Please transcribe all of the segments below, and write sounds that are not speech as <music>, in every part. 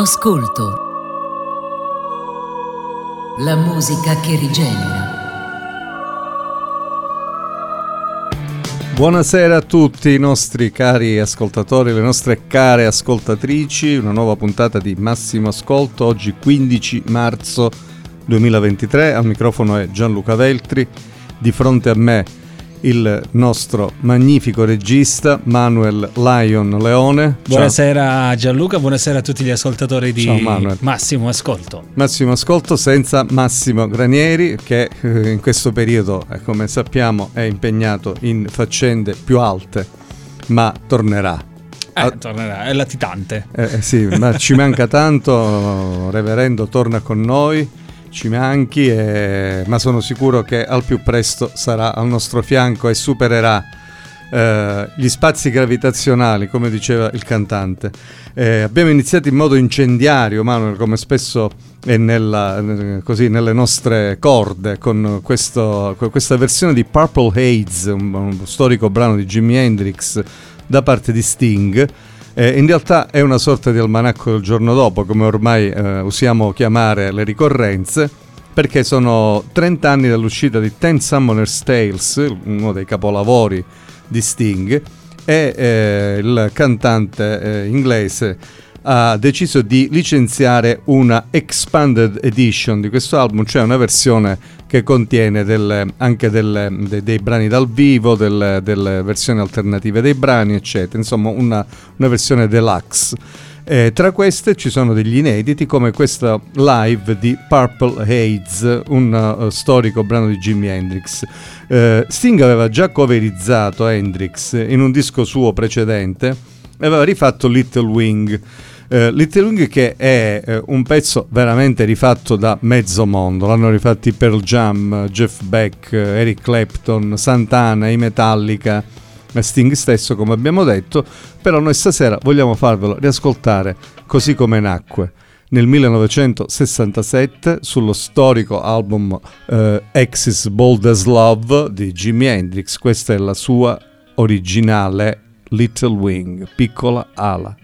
Ascolto. La musica che rigenera. Buonasera a tutti i nostri cari ascoltatori, le nostre care ascoltatrici, una nuova puntata di Massimo Ascolto, oggi 15 marzo 2023, al microfono è Gianluca Veltri, di fronte a me il nostro magnifico regista Manuel Lion Leone. Buonasera Gianluca, buonasera a tutti gli ascoltatori di Massimo Ascolto. Massimo Ascolto senza Massimo Granieri che eh, in questo periodo, eh, come sappiamo, è impegnato in faccende più alte, ma tornerà. Eh, tornerà, è latitante. Eh, eh, sì, ma ci manca tanto, <laughs> Reverendo torna con noi ci manchi, e, ma sono sicuro che al più presto sarà al nostro fianco e supererà eh, gli spazi gravitazionali, come diceva il cantante. Eh, abbiamo iniziato in modo incendiario, Manuel, come spesso è nella, così, nelle nostre corde, con questo, questa versione di Purple Haze, un, un storico brano di Jimi Hendrix da parte di Sting. Eh, in realtà è una sorta di almanacco del giorno dopo, come ormai eh, usiamo chiamare le ricorrenze, perché sono 30 anni dall'uscita di Ten Summoner's Tales, uno dei capolavori di Sting, e eh, il cantante eh, inglese ha deciso di licenziare una expanded edition di questo album, cioè una versione che contiene delle, anche delle, de, dei brani dal vivo, delle, delle, versioni alternative dei brani, eccetera, insomma una, una versione deluxe. Eh, tra queste ci sono degli inediti come questo live di Purple Haze, un uh, storico brano di Jimi Hendrix. Uh, Sting aveva già coverizzato Hendrix in un disco suo precedente e aveva rifatto Little Wing. Uh, Little Wing che è uh, un pezzo veramente rifatto da mezzo mondo, l'hanno rifatti Pearl Jam, Jeff Beck, Eric Clapton, Santana, i Metallica, Sting stesso come abbiamo detto, però noi stasera vogliamo farvelo riascoltare così come nacque nel 1967 sullo storico album uh, Axis Bold as Love di Jimi Hendrix. Questa è la sua originale Little Wing, piccola ala.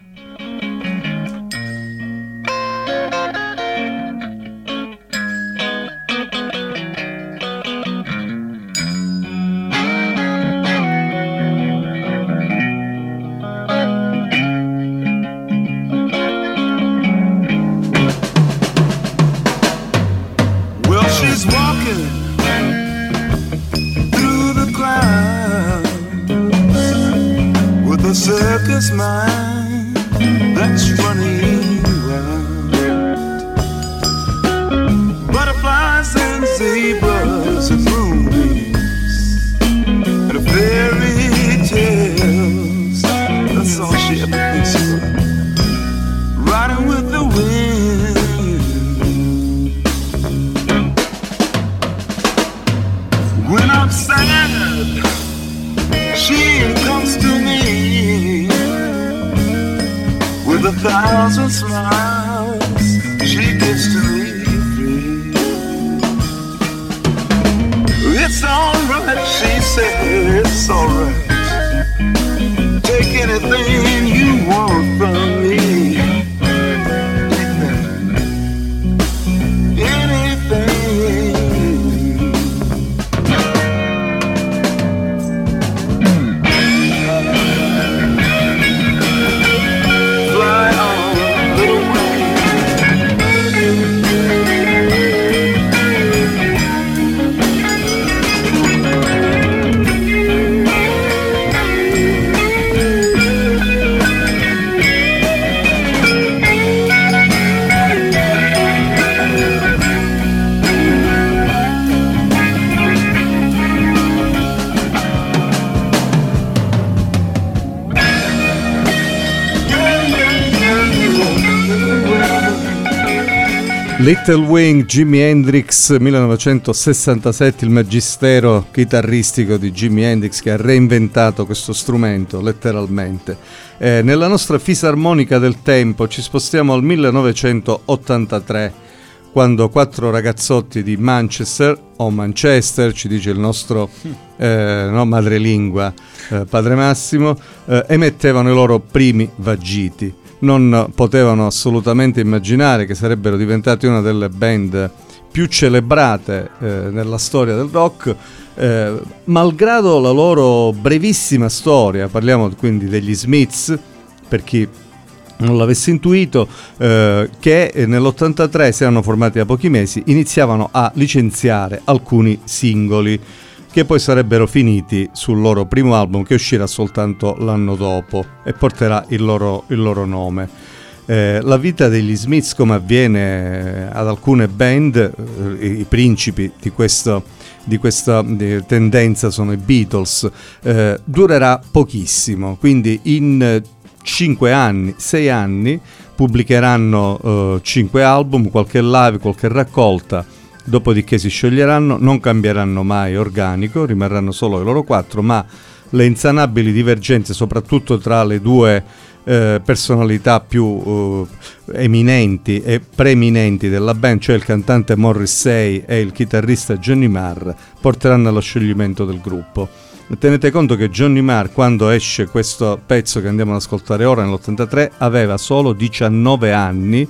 Little Wing, Jimi Hendrix 1967, il magistero chitarristico di Jimi Hendrix che ha reinventato questo strumento letteralmente. Eh, nella nostra fisarmonica del tempo ci spostiamo al 1983 quando quattro ragazzotti di Manchester o Manchester, ci dice il nostro eh, no, madrelingua eh, Padre Massimo, eh, emettevano i loro primi vagiti non potevano assolutamente immaginare che sarebbero diventati una delle band più celebrate eh, nella storia del rock, eh, malgrado la loro brevissima storia, parliamo quindi degli Smiths, per chi non l'avesse intuito, eh, che nell'83 si erano formati da pochi mesi, iniziavano a licenziare alcuni singoli che poi sarebbero finiti sul loro primo album che uscirà soltanto l'anno dopo e porterà il loro, il loro nome. Eh, la vita degli Smiths, come avviene ad alcune band, eh, i principi di, questo, di questa di tendenza sono i Beatles, eh, durerà pochissimo, quindi in 5 anni, 6 anni pubblicheranno 5 eh, album, qualche live, qualche raccolta dopodiché si scioglieranno, non cambieranno mai organico, rimarranno solo i loro quattro, ma le insanabili divergenze, soprattutto tra le due eh, personalità più eh, eminenti e preeminenti della band, cioè il cantante Morrissey e il chitarrista Johnny Marr, porteranno allo scioglimento del gruppo. Tenete conto che Johnny Marr, quando esce questo pezzo che andiamo ad ascoltare ora, nell'83, aveva solo 19 anni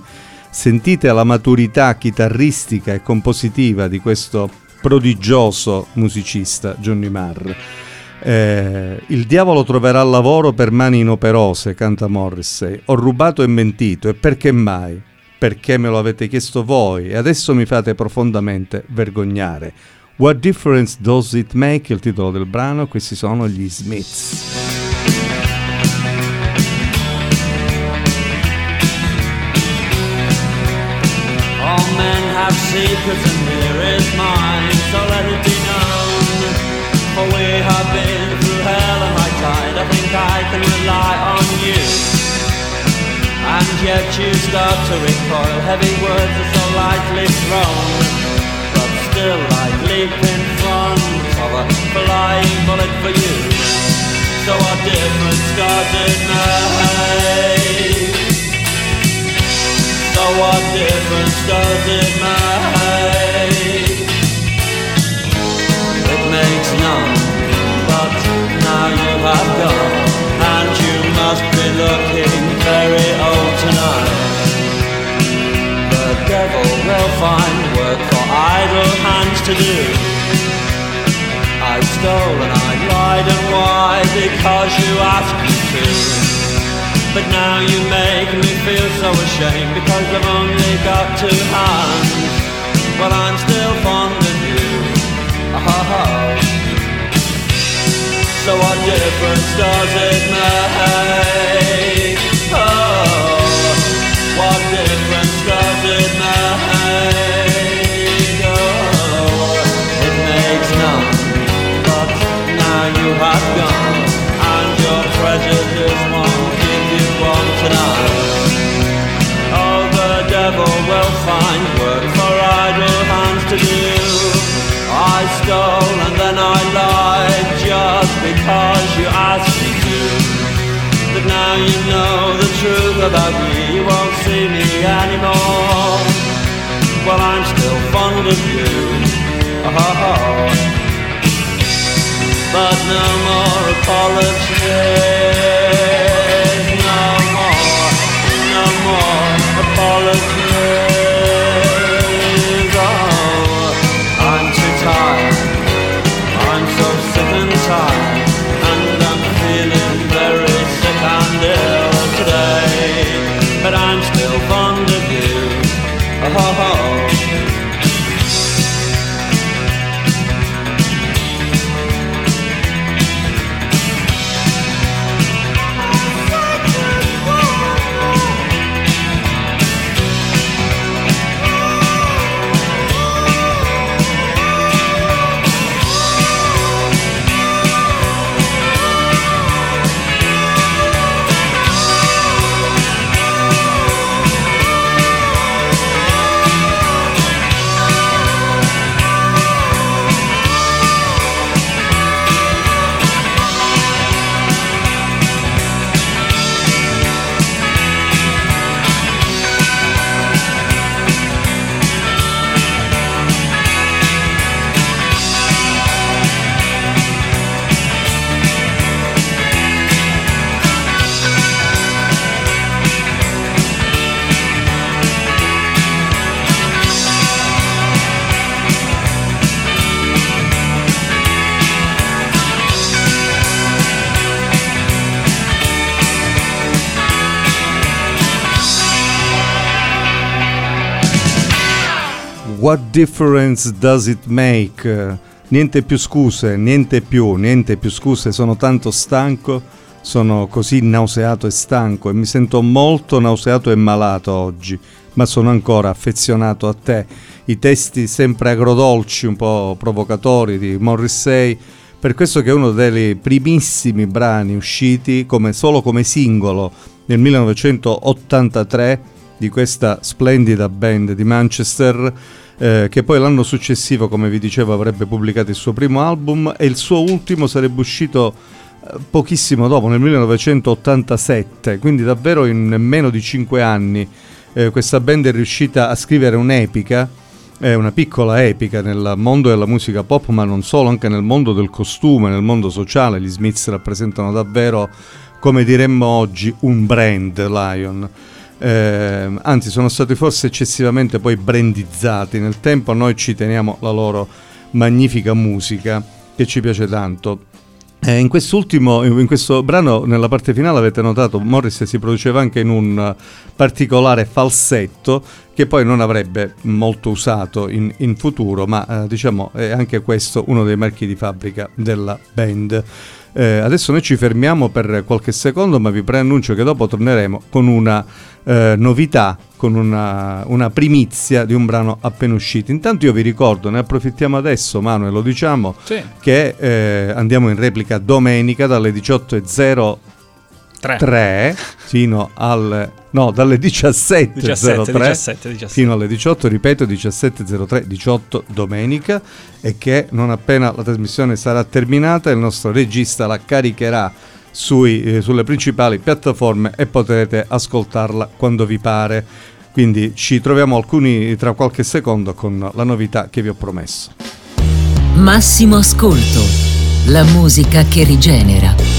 sentite la maturità chitarristica e compositiva di questo prodigioso musicista Johnny Marr. Eh, il diavolo troverà lavoro per mani inoperose, canta Morrissey. Ho rubato e mentito, e perché mai? Perché me lo avete chiesto voi e adesso mi fate profondamente vergognare. What difference does it make? Il titolo del brano, questi sono gli Smiths. Secrets and here is mine, so let it be known. For we have been through hell and high tide, I think I can rely on you. And yet you start to recoil, heavy words are so lightly thrown. But still I leap in front of a flying bullet for you. So what difference does it make? So what difference does it make? To do. I stole and I lied, and why? Because you asked me to. But now you make me feel so ashamed because I've only got two hands. But I'm still fond of you. Oh, So what difference does it make? Oh, you have gone, and your won't on tonight. Oh, the devil will find work for idle hands to do. I stole and then I lied just because you asked me to. But now you know the truth about me, you won't see me anymore. Well, I'm still fond of you. But no more apologies. Difference does it make? Niente più scuse, niente più, niente più scuse, sono tanto stanco, sono così nauseato e stanco e mi sento molto nauseato e malato oggi, ma sono ancora affezionato a te. I testi sempre agrodolci, un po' provocatori di Morrissey, per questo che è uno dei primissimi brani usciti come, solo come singolo nel 1983 di questa splendida band di Manchester eh, che poi l'anno successivo, come vi dicevo, avrebbe pubblicato il suo primo album e il suo ultimo sarebbe uscito eh, pochissimo dopo, nel 1987, quindi davvero in meno di cinque anni eh, questa band è riuscita a scrivere un'epica, eh, una piccola epica nel mondo della musica pop, ma non solo, anche nel mondo del costume, nel mondo sociale. Gli Smiths rappresentano davvero, come diremmo oggi, un brand Lion eh, anzi sono stati forse eccessivamente poi brandizzati nel tempo, noi ci teniamo la loro magnifica musica che ci piace tanto. Eh, in, in questo brano, nella parte finale, avete notato, Morris si produceva anche in un particolare falsetto che poi non avrebbe molto usato in, in futuro, ma eh, diciamo è anche questo uno dei marchi di fabbrica della band. Eh, adesso noi ci fermiamo per qualche secondo, ma vi preannuncio che dopo torneremo con una eh, novità, con una, una, primizia di un brano appena uscito. Intanto io vi ricordo, ne approfittiamo adesso, Manuel, lo diciamo, sì. che eh, andiamo in replica domenica dalle 18.00 3, 3 fino al no, dalle 17.03 17, 17, 17. fino alle 18, ripeto 17.03 18 domenica e che non appena la trasmissione sarà terminata il nostro regista la caricherà sui, eh, sulle principali piattaforme e potrete ascoltarla quando vi pare. Quindi ci troviamo alcuni tra qualche secondo con la novità che vi ho promesso. Massimo ascolto, la musica che rigenera.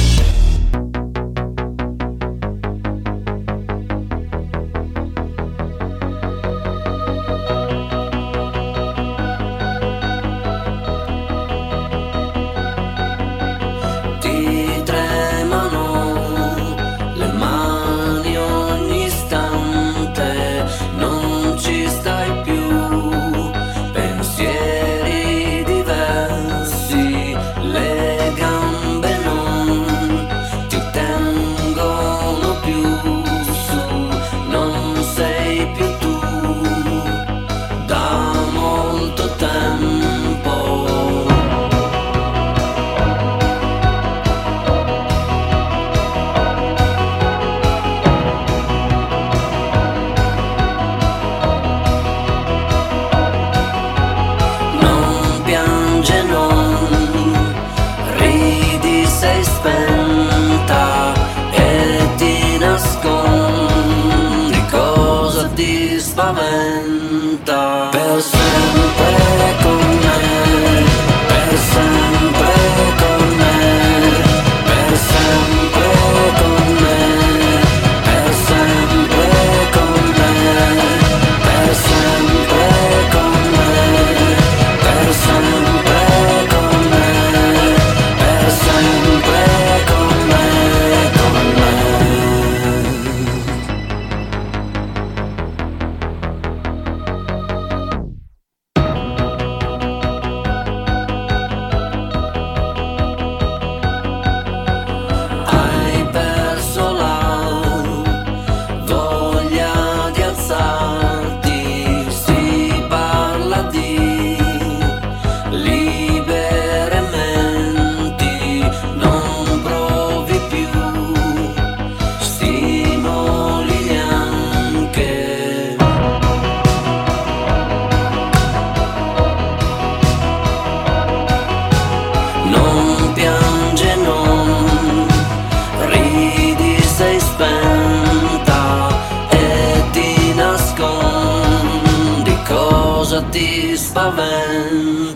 E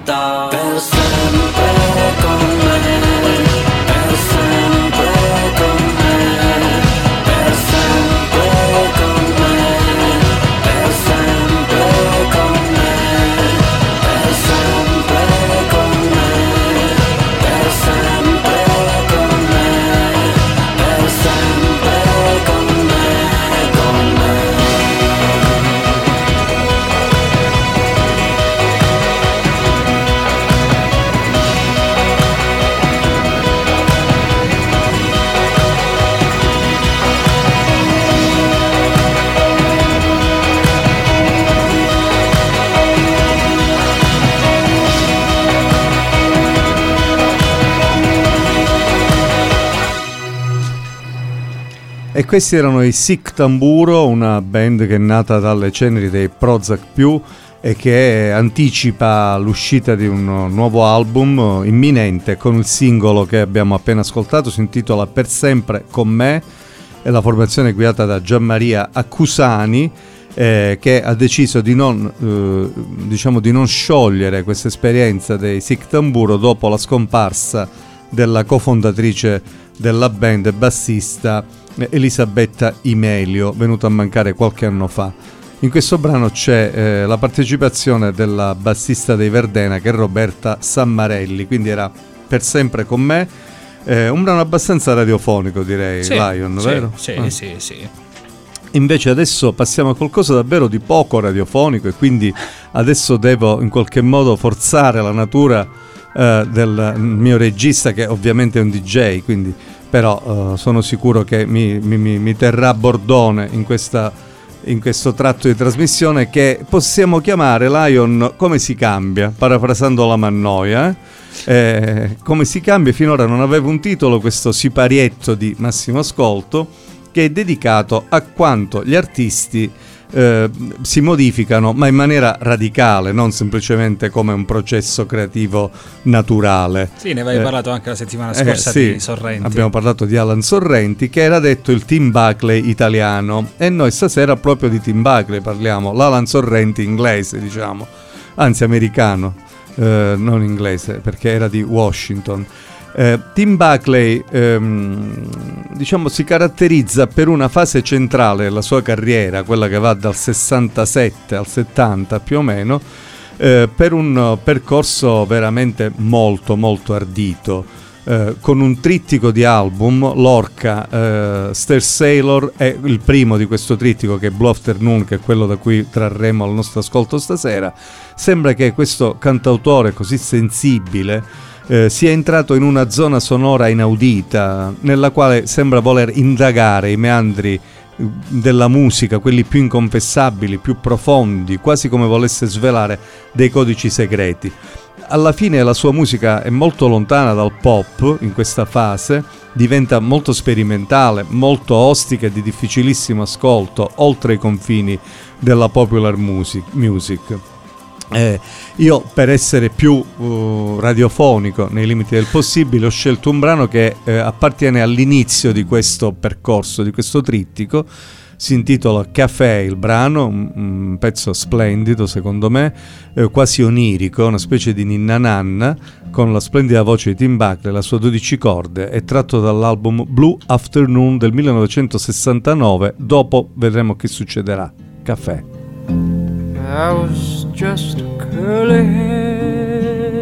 questi erano i Sick Tamburo, una band che è nata dalle ceneri dei Prozac Più e che anticipa l'uscita di un nuovo album imminente con il singolo che abbiamo appena ascoltato, si intitola Per sempre con me, è la formazione guidata da Gianmaria Accusani eh, che ha deciso di non, eh, diciamo di non sciogliere questa esperienza dei Sick Tamburo dopo la scomparsa della cofondatrice della band bassista Elisabetta Imelio, venuta a mancare qualche anno fa. In questo brano c'è eh, la partecipazione della bassista dei Verdena che è Roberta Sammarelli, quindi era per sempre con me. Eh, un brano abbastanza radiofonico direi, sì, Lion, sì, vero? Sì, ah. sì, sì. Invece adesso passiamo a qualcosa davvero di poco radiofonico e quindi adesso devo in qualche modo forzare la natura eh, del mio regista che ovviamente è un DJ, quindi però uh, sono sicuro che mi, mi, mi, terrà bordone in questa in questo tratto di trasmissione che possiamo chiamare Lion come si cambia, parafrasando la Mannoia. Eh? Eh, come si cambia, finora non aveva un titolo questo siparietto di massimo ascolto che è dedicato a quanto gli artisti eh, si modificano, ma in maniera radicale, non semplicemente come un processo creativo naturale. Sì, ne avevi eh, parlato anche la settimana eh, scorsa sì, di Sorrenti. Abbiamo parlato di Alan Sorrenti, che era detto il Tim Buckley italiano, e noi stasera proprio di Tim Buckley parliamo, l'Alan Sorrenti inglese, diciamo, anzi americano, eh, non inglese, perché era di Washington. Eh, Tim Buckley ehm, diciamo, si caratterizza per una fase centrale della sua carriera, quella che va dal 67 al 70 più o meno, eh, per un percorso veramente molto molto ardito. Eh, con un trittico di album, Lorca, eh, Stair Sailor è il primo di questo trittico che è Blue Afternoon, che è quello da cui trarremo il nostro ascolto stasera. Sembra che questo cantautore così sensibile eh, sia entrato in una zona sonora inaudita, nella quale sembra voler indagare i meandri eh, della musica, quelli più inconfessabili, più profondi, quasi come volesse svelare dei codici segreti. Alla fine la sua musica è molto lontana dal pop in questa fase, diventa molto sperimentale, molto ostica e di difficilissimo ascolto, oltre i confini della popular music. music. Eh, io per essere più uh, radiofonico nei limiti del possibile ho scelto un brano che eh, appartiene all'inizio di questo percorso, di questo trittico. Si intitola Café il brano, un, un pezzo splendido secondo me, eh, quasi onirico, una specie di ninna nanna con la splendida voce di Tim Buckley, la sua 12 corde, è tratto dall'album Blue Afternoon del 1969. Dopo vedremo che succederà. Caffè. I was just a curly head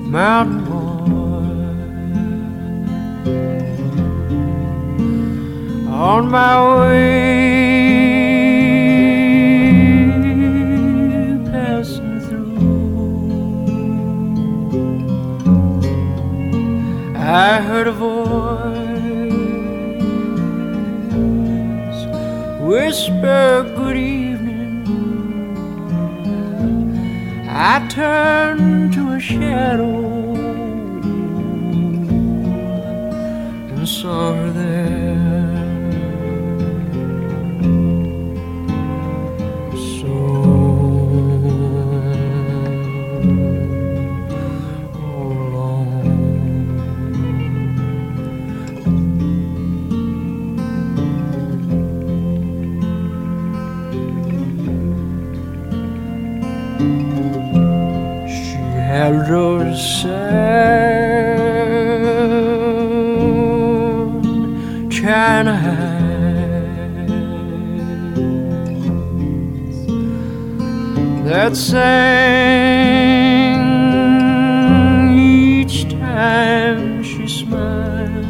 mountain boy on my way passing through. I heard a voice whisper good evening. I turn to a shadow and saw her there. Sound China eyes that sang each time she smiled.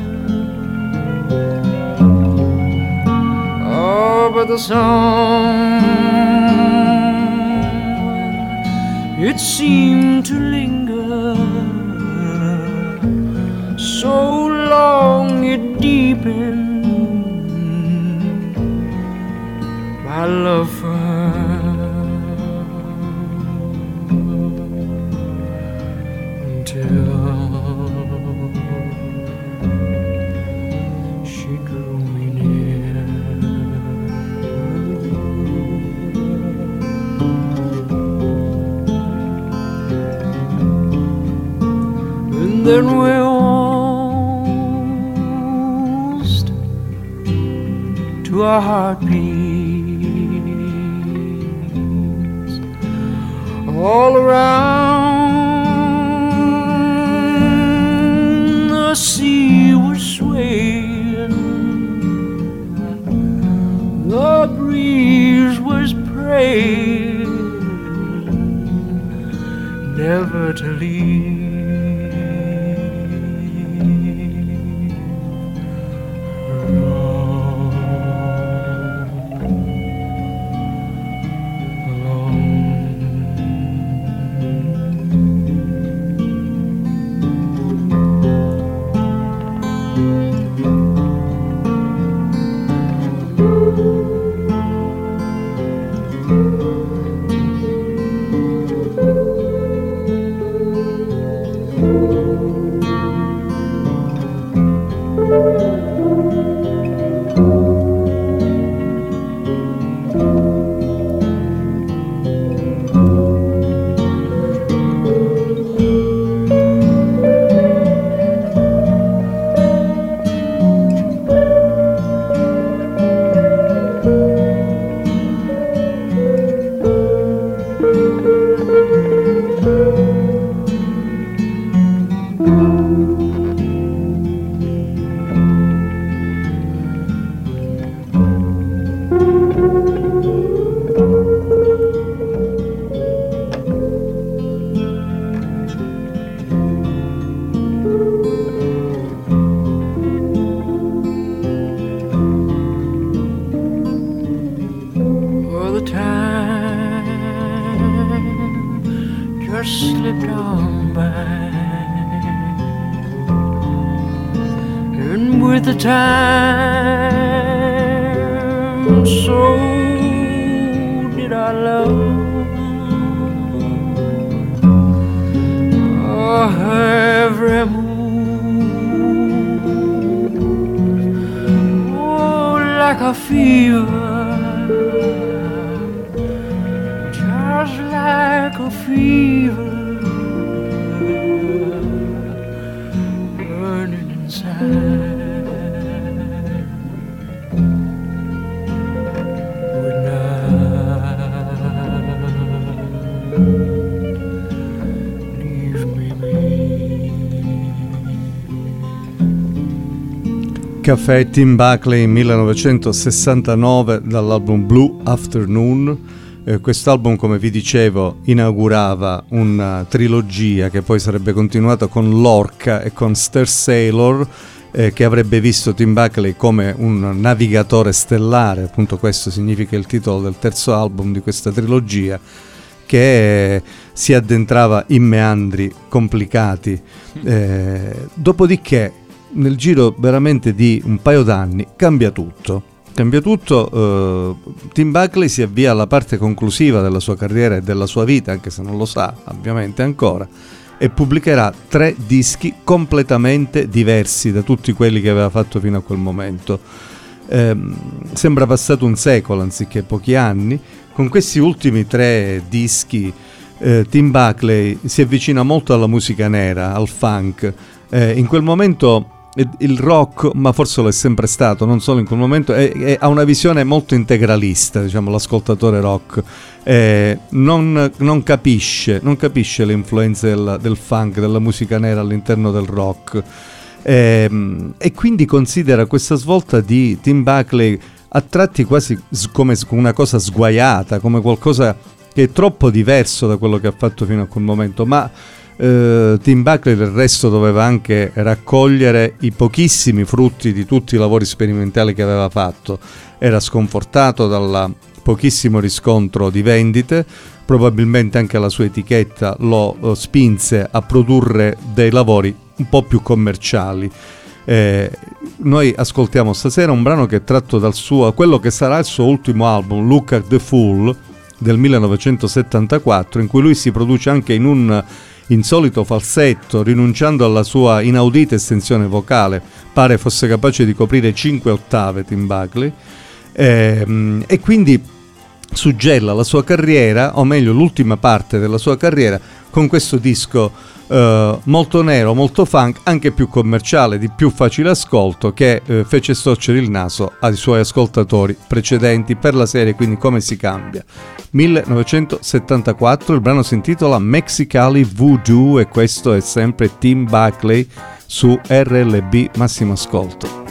Oh, but the song it seemed to linger to our heartbeats all around. The sea was swaying. The breeze was praying. Never to leave time just slipped on by. And with the time, so did our love. Oh, every move, oh, like a fever. Like a fever burning inside. Would not leave me, me. Caffè Tim Buckley 1969 dall'album Blue Afternoon eh, quest'album, come vi dicevo, inaugurava una trilogia che poi sarebbe continuata con Lorca e con Star Sailor, eh, che avrebbe visto Tim Buckley come un navigatore stellare, appunto questo significa il titolo del terzo album di questa trilogia, che si addentrava in meandri complicati. Eh, dopodiché, nel giro veramente di un paio d'anni, cambia tutto Cambia tutto, uh, Tim Buckley si avvia alla parte conclusiva della sua carriera e della sua vita, anche se non lo sa ovviamente ancora, e pubblicherà tre dischi completamente diversi da tutti quelli che aveva fatto fino a quel momento. Eh, sembra passato un secolo anziché pochi anni. Con questi ultimi tre dischi eh, Tim Buckley si avvicina molto alla musica nera, al funk. Eh, in quel momento il rock, ma forse lo è sempre stato, non solo in quel momento, è, è, ha una visione molto integralista, diciamo, l'ascoltatore rock. Eh, non, non, capisce, non, capisce, le influenze del, del, funk, della musica nera all'interno del rock. Eh, e quindi considera questa svolta di Tim Buckley a tratti quasi come una cosa sguaiata, come qualcosa che è troppo diverso da quello che ha fatto fino a quel momento, ma eh, Tim Buckley del resto doveva anche raccogliere i pochissimi frutti di tutti i lavori sperimentali che aveva fatto. Era sconfortato dal pochissimo riscontro di vendite, probabilmente anche la sua etichetta lo eh, spinse a produrre dei lavori un po' più commerciali. Eh, noi ascoltiamo stasera un brano che è tratto dal suo, quello che sarà il suo ultimo album, Look at the Fool, del 1974, in cui lui si produce anche in un insolito falsetto, rinunciando alla sua inaudita estensione vocale, pare fosse capace di coprire 5 ottave Tim Buckley, e, e quindi suggella la sua carriera, o meglio l'ultima parte della sua carriera, con questo disco Uh, molto nero, molto funk, anche più commerciale, di più facile ascolto, che uh, fece storcere il naso ai suoi ascoltatori precedenti per la serie, quindi come si cambia. 1974, il brano si intitola Mexicali Voodoo e questo è sempre Tim Buckley su RLB Massimo Ascolto.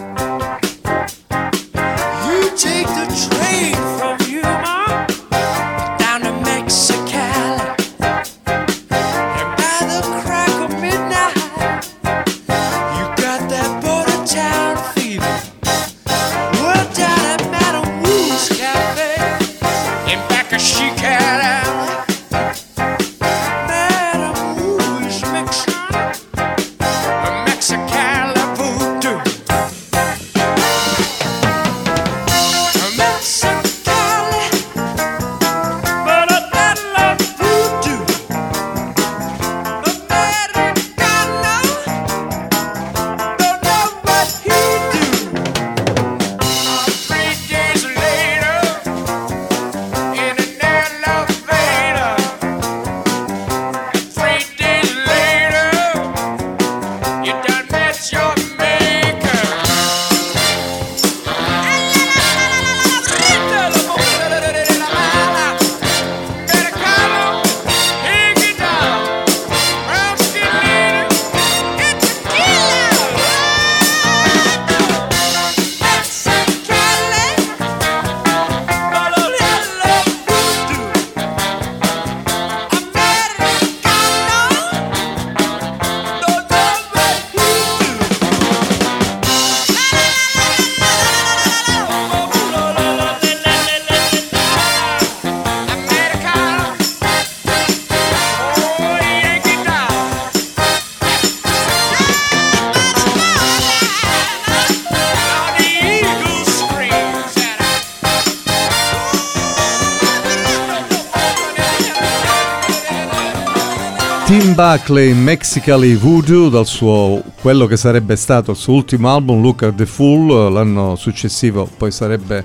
Tim Buckley Mexicali Voodoo dal suo quello che sarebbe stato il suo ultimo album Look at the Fool l'anno successivo poi sarebbe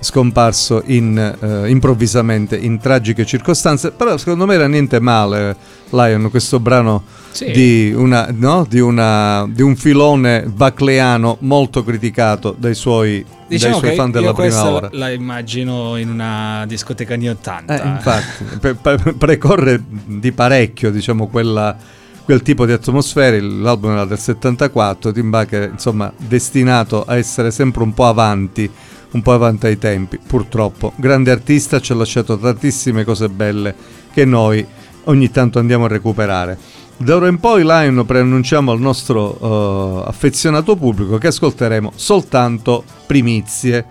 scomparso in, eh, improvvisamente in tragiche circostanze però secondo me era niente male Lion questo brano sì. di, una, no? di, una, di, un filone buckleano molto criticato dai suoi, diciamo dai suoi fan della prima ora. La, la, immagino in una discoteca anni 80. Eh, infatti, <laughs> pre- pre- precorre di parecchio diciamo, quella, quel tipo di atmosfera. L'album era del 74, Tim Buck insomma destinato a essere sempre un po' avanti un po' avanti ai tempi, purtroppo. Grande artista, ci ha lasciato tantissime cose belle che noi ogni tanto andiamo a recuperare. D'ora in poi, Lion, preannunciamo al nostro uh, affezionato pubblico che ascolteremo soltanto primizie,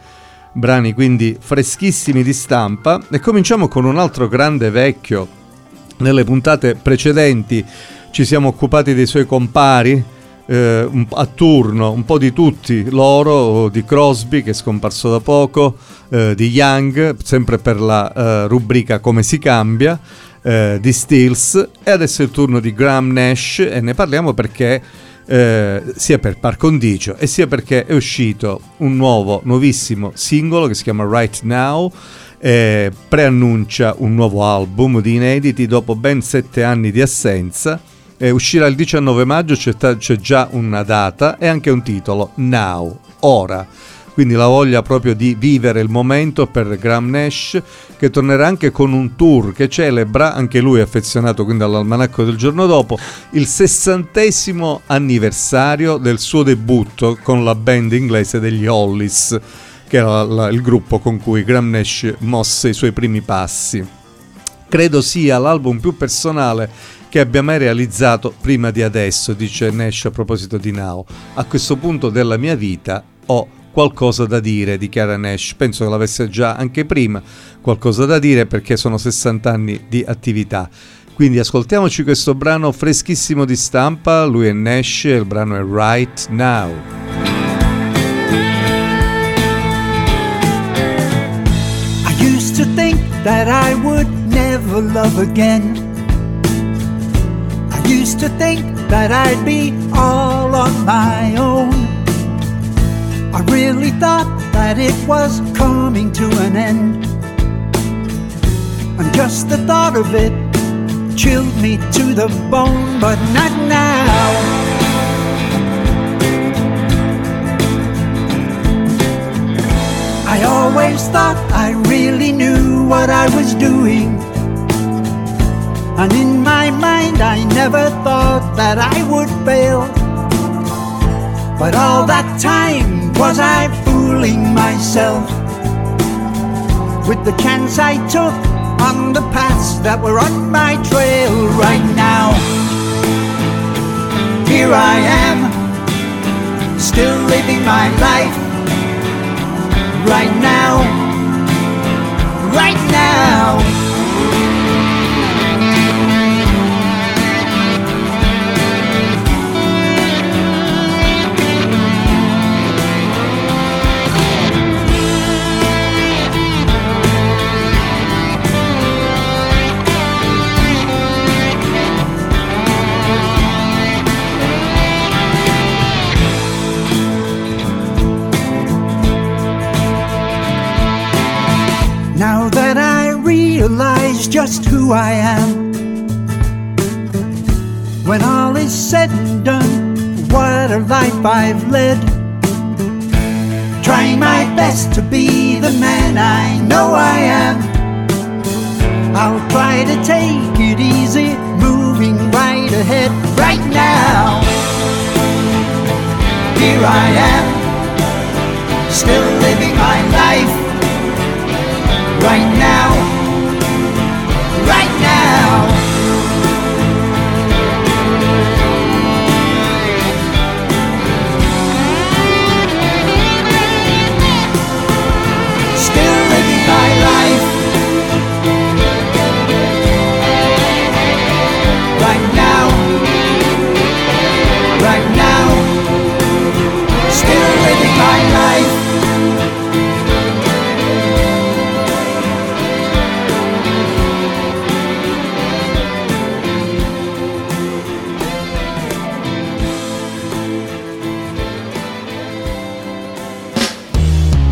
brani quindi freschissimi di stampa e cominciamo con un altro grande vecchio. Nelle puntate precedenti ci siamo occupati dei suoi compari, eh, a turno un po' di tutti loro, di Crosby che è scomparso da poco, eh, di Young, sempre per la eh, rubrica Come si cambia, eh, di Stills e adesso è il turno di Graham Nash e ne parliamo perché eh, sia per par condicio e sia perché è uscito un nuovo, nuovissimo singolo che si chiama Right Now eh, preannuncia un nuovo album di inediti dopo ben sette anni di assenza eh, uscirà il 19 maggio, c'è, c'è già una data e anche un titolo, Now, ora quindi la voglia proprio di vivere il momento per Graham Nash che tornerà anche con un tour che celebra, anche lui affezionato quindi all'almanacco del giorno dopo, il sessantesimo anniversario del suo debutto con la band inglese degli Hollies, che era la, il gruppo con cui Graham Nash mosse i suoi primi passi. Credo sia l'album più personale che abbia mai realizzato prima di adesso, dice Nash a proposito di Now. A questo punto della mia vita ho qualcosa da dire, dichiara Nash. Penso che l'avesse già anche prima qualcosa da dire perché sono 60 anni di attività. Quindi ascoltiamoci questo brano freschissimo di stampa, lui è Nash il brano è Right Now. I used to think that I would never love again. Used to think that I'd be all on my own. I really thought that it was coming to an end. And just the thought of it chilled me to the bone, but not now. I always thought I really knew what I was doing. And in my mind, I never thought that I would fail. But all that time was I fooling myself with the chance I took on the paths that were on my trail right now? Here I am, still living my life just who I am. When all is said and done, what a life I've led. Trying my best to be the man I know I am. I'll try to take it easy, moving right ahead right now. Here I am, still living my life right now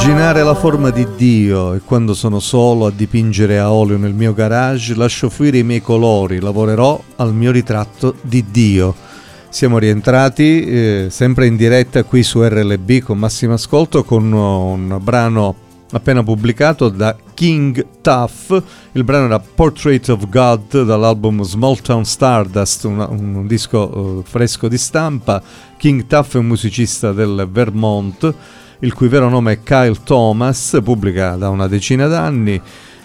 Immaginare la forma di Dio e quando sono solo a dipingere a olio nel mio garage lascio fuori i miei colori, lavorerò al mio ritratto di Dio. Siamo rientrati eh, sempre in diretta qui su RLB con massimo ascolto con un brano appena pubblicato da King Tough. Il brano era Portrait of God dall'album Small Town Stardust, una, un, disco uh, fresco di stampa. King Tough è un musicista del Vermont, il cui vero nome è Kyle Thomas, pubblica da una decina d'anni.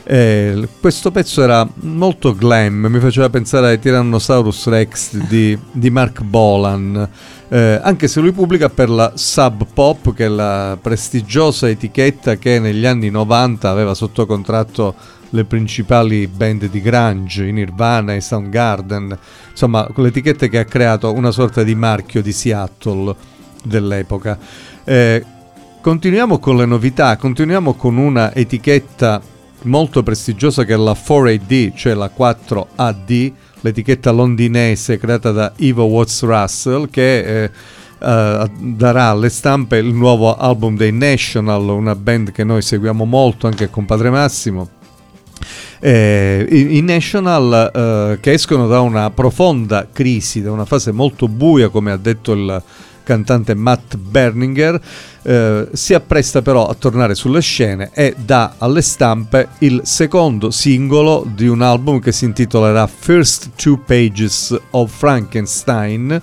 Eh, questo pezzo era molto glam, mi faceva pensare ai Tyrannosaurus Rex di, di Mark Bolan eh, anche se lui pubblica per la Sub Pop, che è la prestigiosa etichetta che negli anni 90 aveva sotto contratto le principali band di grunge, i Nirvana, i Soundgarden, insomma quell'etichetta che ha creato una sorta di marchio di Seattle dell'epoca. Eh, continuiamo con le novità, continuiamo con una etichetta molto prestigiosa che è la 4AD, cioè la 4AD, l'etichetta londinese creata da Ivo Watts Russell che eh, uh, darà alle stampe il nuovo album dei National, una band che noi seguiamo molto anche con Padre Massimo. Eh, i, i, National eh, che escono da una profonda crisi, da una fase molto buia, come ha detto il cantante Matt Berninger, eh, si appresta però a tornare sulle scene e dà alle stampe il secondo singolo di un album che si intitolerà First Two Pages of Frankenstein.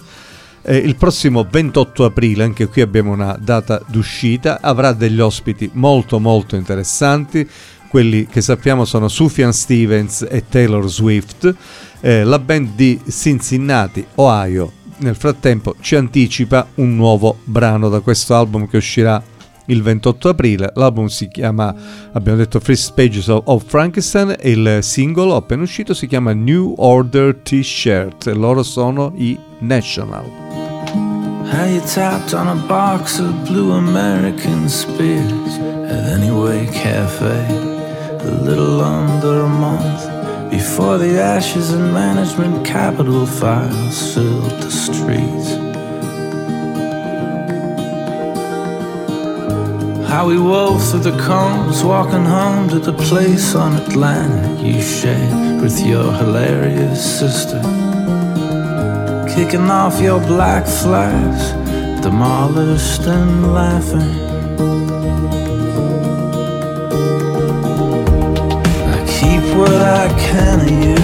Eh, il prossimo 28 aprile, anche qui abbiamo una data d'uscita, avrà degli ospiti molto molto interessanti quelli che sappiamo sono Sufjan Stevens e Taylor Swift. Eh, la band di Cincinnati, Ohio, nel frattempo ci anticipa un nuovo brano da questo album che uscirà il 28 aprile. L'album si chiama, abbiamo detto, First Pages of, of Frankenstein e il singolo appena uscito si chiama New Order T-shirt e loro sono i National. How you tapped on a box of blue American spears at Anyway Cafe a little under a month before the ashes and management capital files filled the streets. How we wove through the combs, walking home to the place on Atlantic you shared with your hilarious sister. Kicking off your black flags, demolished and laughing. What I can of you.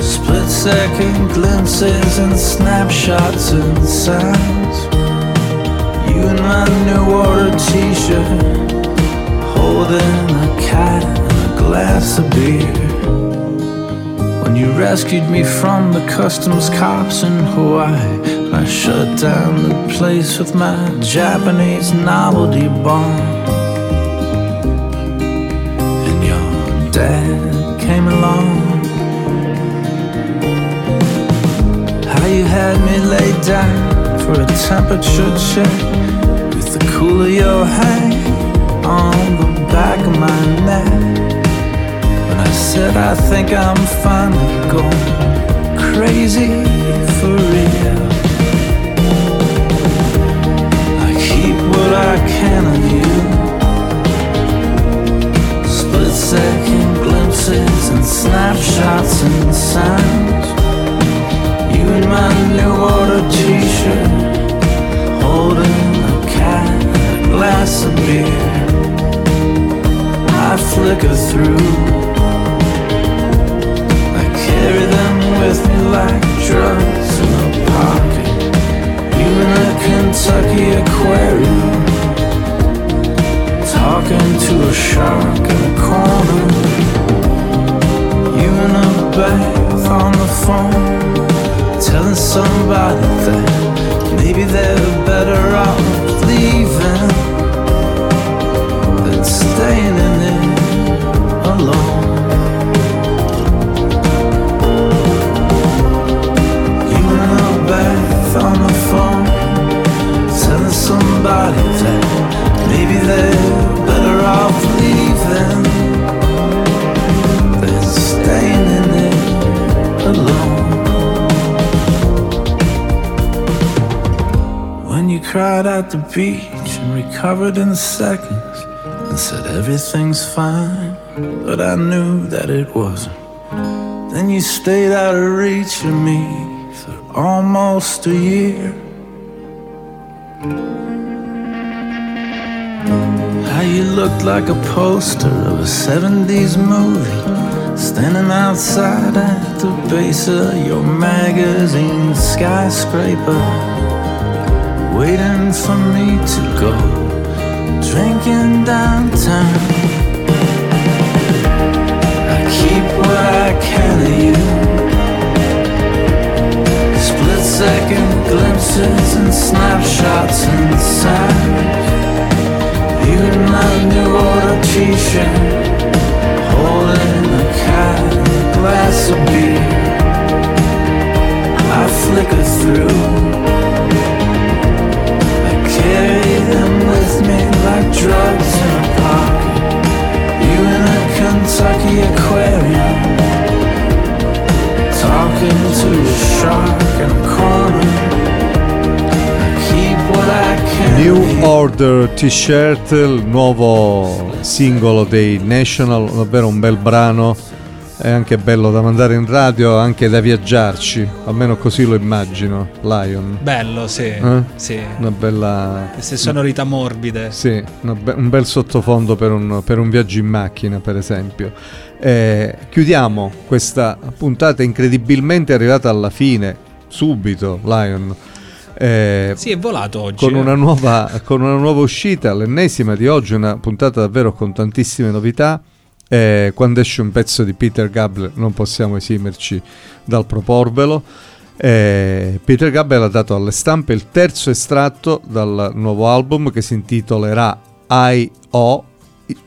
Split second glimpses and snapshots and sounds. You in my new order t shirt, holding a cat and a glass of beer. When you rescued me from the customs cops in Hawaii, I shut down the place with my Japanese novelty bomb. Dad came along. How you had me laid down for a temperature check with the cool of your hand on the back of my neck. When I said I think I'm finally going crazy for real. I keep what I can of you. Second glimpses and snapshots and sounds. You in my new order t-shirt, holding a cat a glass of beer. I flicker through. I carry them with me like drugs in a pocket. You in a Kentucky aquarium, talking to a shark in a corner You in a bath on the phone, telling somebody that maybe they're better off leaving than staying in it alone. You in a bath on the phone, telling somebody that maybe they're cried at the beach and recovered in seconds and said everything's fine, but I knew that it wasn't. Then you stayed out of reach of me for almost a year. How you looked like a poster of a 70s movie Standing outside at the base of your magazine skyscraper, waiting for me to go drinking downtown. I keep what I can of you. Split second glimpses and snapshots and aquarium. Talking to a shark in a corner New Border T-shirt, il nuovo singolo dei National, davvero un bel brano, è anche bello da mandare in radio, anche da viaggiarci, almeno così lo immagino, Lion. Bello, sì. Eh? sì. Una bella... Queste sonorità morbide. Sì, be- un bel sottofondo per un, per un, viaggio in macchina, per esempio. Eh, chiudiamo questa puntata incredibilmente arrivata alla fine, subito, Lion eh, sì, è volato oggi. Con, eh. una nuova, con una nuova uscita, l'ennesima di oggi, una puntata davvero con tantissime novità. Eh, quando esce un pezzo di Peter Gabriel non possiamo esimerci dal proporvelo. Eh, Peter Gabriel ha dato alle stampe il terzo estratto dal nuovo album che si intitolerà I.O.,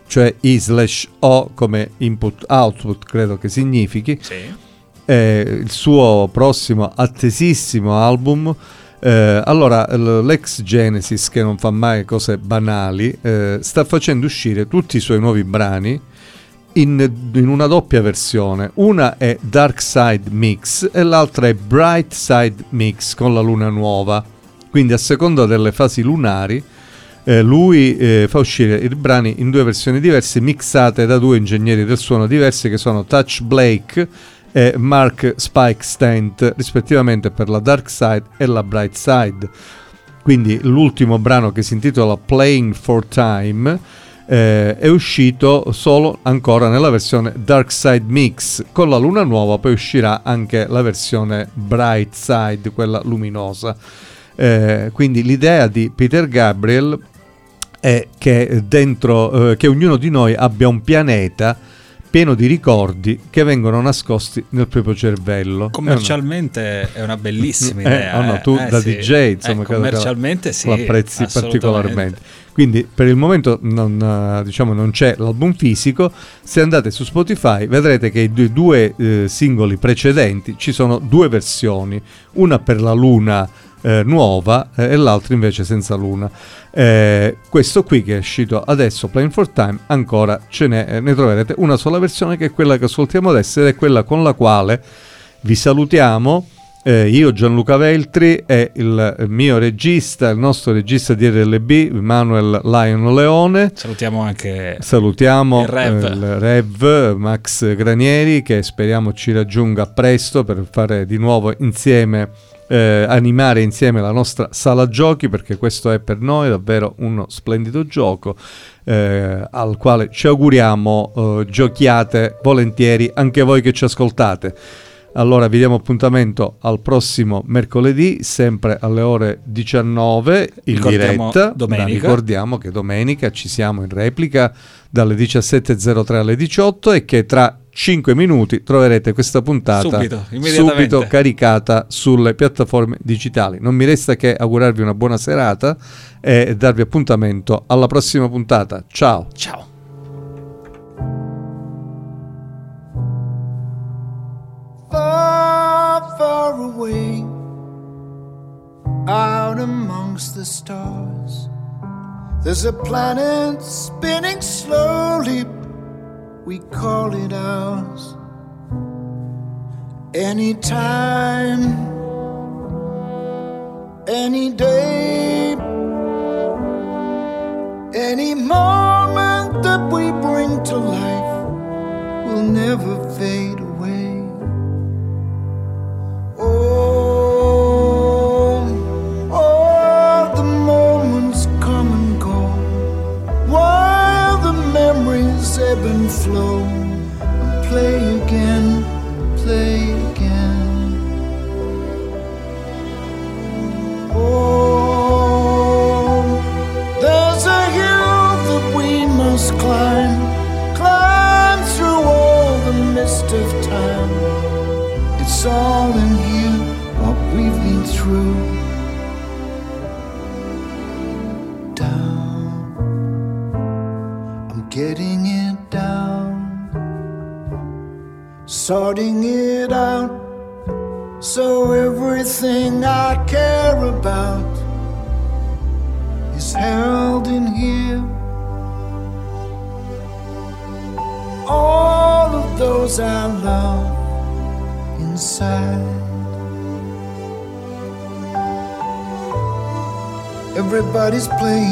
cioè I slash O come input output credo che significhi. Sì. Eh, il suo prossimo attesissimo album eh, allora, l'ex Genesis, che non fa mai cose banali, eh, sta facendo uscire tutti i suoi nuovi brani in, in, una doppia versione. Una è Dark Side Mix e l'altra è Bright Side Mix con la luna nuova. Quindi a seconda delle fasi lunari, eh, lui eh, fa uscire i brani in due versioni diverse, mixate da due ingegneri del suono diversi che sono Touch Blake e Mark Spike Stent, rispettivamente per la Dark Side e la Bright Side. Quindi l'ultimo brano che si intitola Playing for Time eh, è uscito solo ancora nella versione Dark Side Mix. Con la luna nuova poi uscirà anche la versione Bright Side, quella luminosa. Eh, quindi l'idea di Peter Gabriel è che dentro eh, che ognuno di noi abbia un pianeta pieno di ricordi che vengono nascosti nel proprio cervello. Commercialmente è una, bellissima <laughs> eh, idea. Eh, oh no, tu eh, da sì. DJ insomma, eh, commercialmente sì, lo apprezzi particolarmente. Quindi per il momento non, diciamo, non, c'è l'album fisico, se andate su Spotify vedrete che i due, eh, singoli precedenti ci sono due versioni, una per la luna eh, nuova eh, e l'altro invece senza luna. Eh, questo qui che è uscito adesso, Playing for Time, ancora ce n'è, eh, ne troverete una sola versione che è quella che ascoltiamo adesso ed è quella con la quale vi salutiamo. Eh, io Gianluca Veltri e il mio regista, il nostro regista di RLB, Manuel Lion Leone. Salutiamo anche Salutiamo il Rev. Eh, il Rev Max Granieri che speriamo ci raggiunga presto per fare di nuovo insieme eh, animare insieme la nostra sala giochi perché questo è per noi davvero uno splendido gioco eh, al quale ci auguriamo eh, giochiate volentieri anche voi che ci ascoltate. Allora vi diamo appuntamento al prossimo mercoledì, sempre alle ore 19 in diretta. Domenica. ricordiamo che domenica ci siamo in replica dalle 17.03 alle 18 e che tra 5 minuti troverete questa puntata subito, subito, caricata sulle piattaforme digitali. Non mi resta che augurarvi una buona serata e darvi appuntamento alla prossima puntata. Ciao. Ciao. Far, far away, out amongst the stars, there's a planet spinning slowly we call it ours. Anytime, any day, any moment that we bring to life will never fade away. Oh, Everybody's playing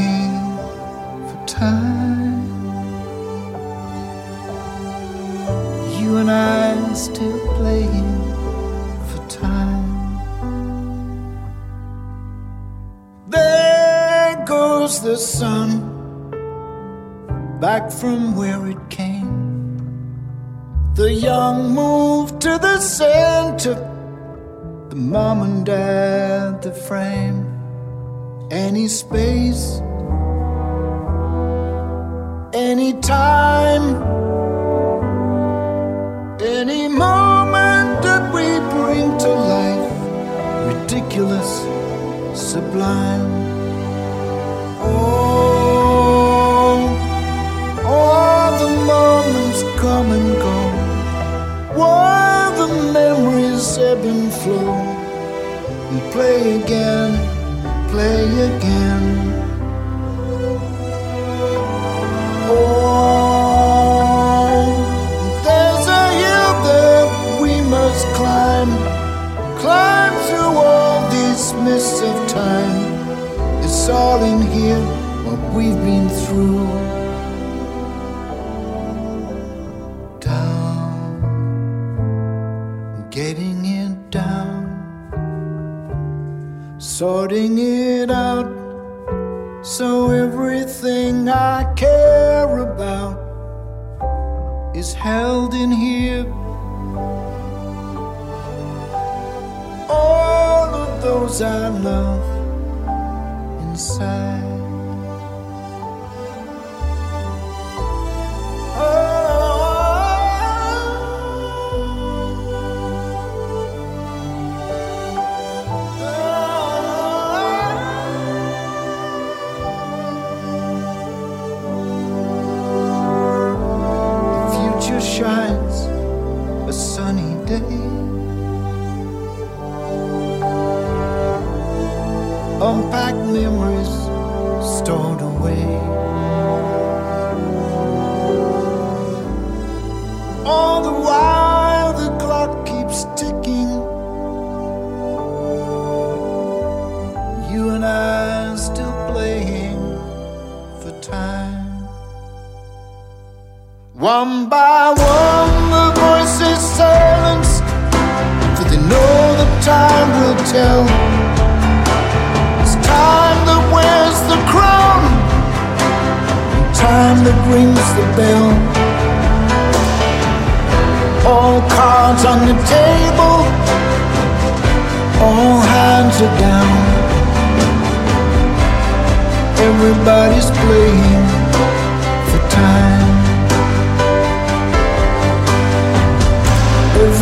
ridiculous, sublime. One by one, the voices silence, for they know the time will tell. It's time that wears the crown, and time that rings the bell. All cards on the table, all hands are down. Everybody's playing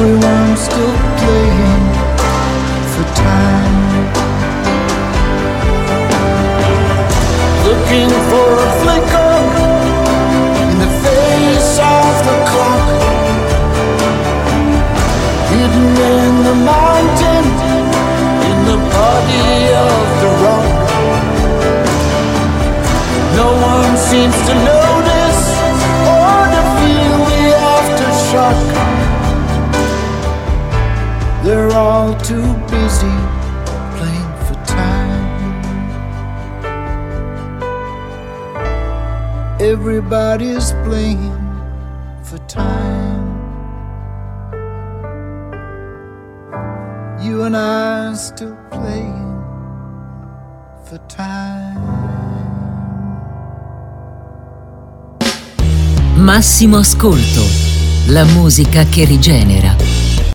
everyone still playing for time. Looking for a flicker in the face of the clock. Hidden in the mountain, in the body of the rock. No one seems to notice They're all too busy playing for time. Everybody's playing for time. You and I are still playing for time. Massimo ascolto, la musica che rigenera.